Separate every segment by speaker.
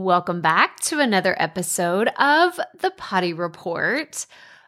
Speaker 1: Welcome back to another episode of the Potty Report.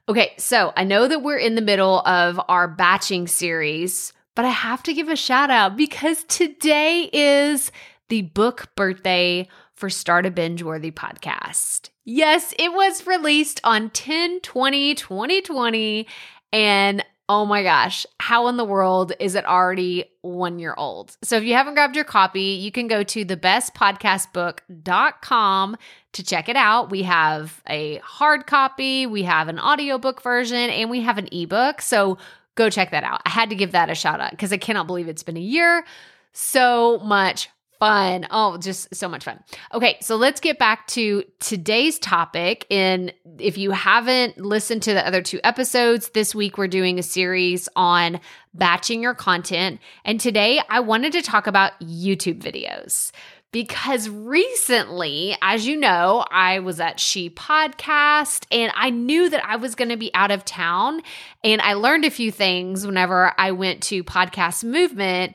Speaker 1: Okay, so I know that we're in the middle of our batching series, but I have to give a shout out because today is the book birthday for Start a Binge Worthy podcast. Yes, it was released on 10 20 2020. And oh my gosh, how in the world is it already one year old? So if you haven't grabbed your copy, you can go to thebestpodcastbook.com to check it out. We have a hard copy, we have an audiobook version, and we have an ebook. So go check that out. I had to give that a shout out because I cannot believe it's been a year. So much fun. Oh, just so much fun. Okay, so let's get back to today's topic. And if you haven't listened to the other two episodes, this week we're doing a series on batching your content. And today I wanted to talk about YouTube videos because recently, as you know, I was at She Podcast and I knew that I was going to be out of town. And I learned a few things whenever I went to Podcast Movement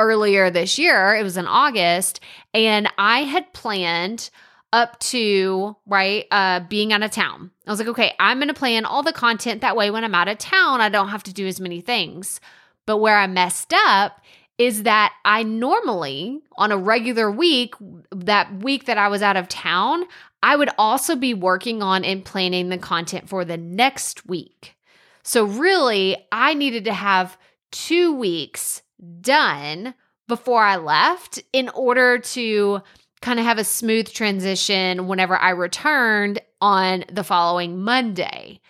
Speaker 1: earlier this year. It was in August. And I had planned up to right uh being out of town. I was like, okay, I'm going to plan all the content that way when I'm out of town, I don't have to do as many things. But where I messed up is that I normally on a regular week, that week that I was out of town, I would also be working on and planning the content for the next week. So really, I needed to have 2 weeks done before I left in order to kind of have a smooth transition whenever I returned on the following Monday.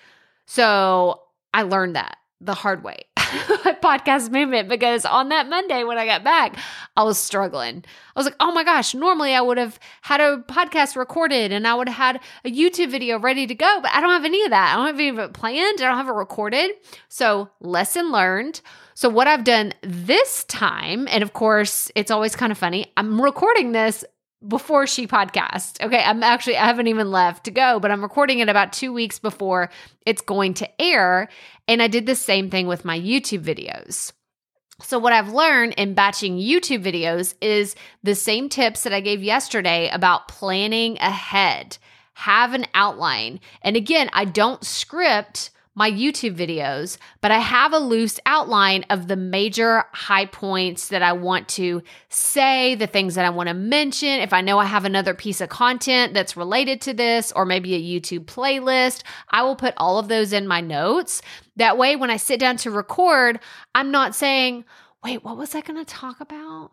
Speaker 1: So I learned that the hard way podcast movement because on that Monday when I got back, I was struggling. I was like, oh my gosh, normally I would have had a podcast recorded and I would have had a YouTube video ready to go, but I don't have any of that. I don't have any of it planned. I don't have it recorded. So, lesson learned. So, what I've done this time, and of course, it's always kind of funny, I'm recording this before she podcast. Okay, I'm actually I haven't even left to go, but I'm recording it about 2 weeks before it's going to air, and I did the same thing with my YouTube videos. So, what I've learned in batching YouTube videos is the same tips that I gave yesterday about planning ahead. Have an outline. And again, I don't script my YouTube videos, but I have a loose outline of the major high points that I want to say, the things that I want to mention. If I know I have another piece of content that's related to this, or maybe a YouTube playlist, I will put all of those in my notes. That way, when I sit down to record, I'm not saying, wait, what was I going to talk about?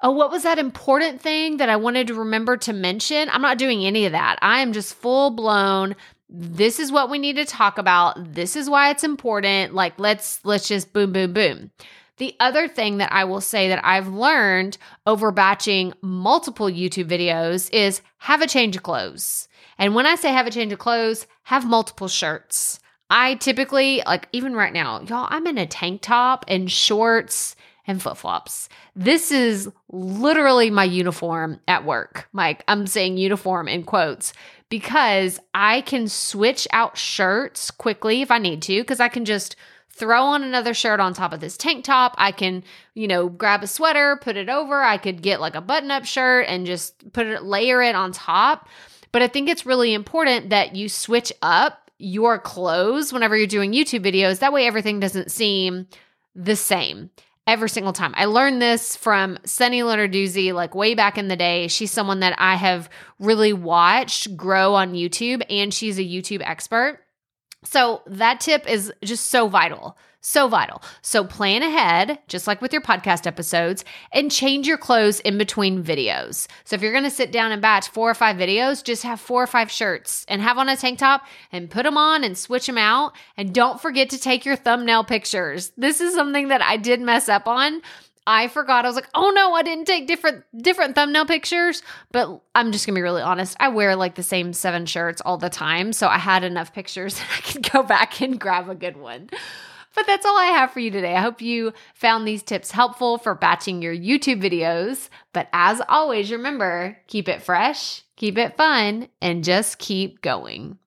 Speaker 1: Oh, what was that important thing that I wanted to remember to mention? I'm not doing any of that. I am just full blown this is what we need to talk about. This is why it's important. Like let's let's just boom boom boom. The other thing that I will say that I've learned over batching multiple YouTube videos is have a change of clothes. And when I say have a change of clothes, have multiple shirts. I typically, like even right now, y'all, I'm in a tank top and shorts and flip flops. This is literally my uniform at work. Mike, I'm saying uniform in quotes because I can switch out shirts quickly if I need to, because I can just throw on another shirt on top of this tank top. I can, you know, grab a sweater, put it over. I could get like a button up shirt and just put it, layer it on top. But I think it's really important that you switch up your clothes whenever you're doing YouTube videos. That way everything doesn't seem the same every single time. I learned this from Sunny Lenarduzzi, like way back in the day. She's someone that I have really watched grow on YouTube, and she's a YouTube expert. So that tip is just so vital. So vital. So plan ahead, just like with your podcast episodes, and change your clothes in between videos. So if you're going to sit down and batch four or five videos, just have four or five shirts and have on a tank top and put them on and switch them out. And don't forget to take your thumbnail pictures. This is something that I did mess up on. I forgot. I was like, "Oh no, I didn't take different different thumbnail pictures." But I'm just going to be really honest. I wear like the same 7 shirts all the time, so I had enough pictures that I could go back and grab a good one. But that's all I have for you today. I hope you found these tips helpful for batching your YouTube videos. But as always, remember keep it fresh, keep it fun, and just keep going.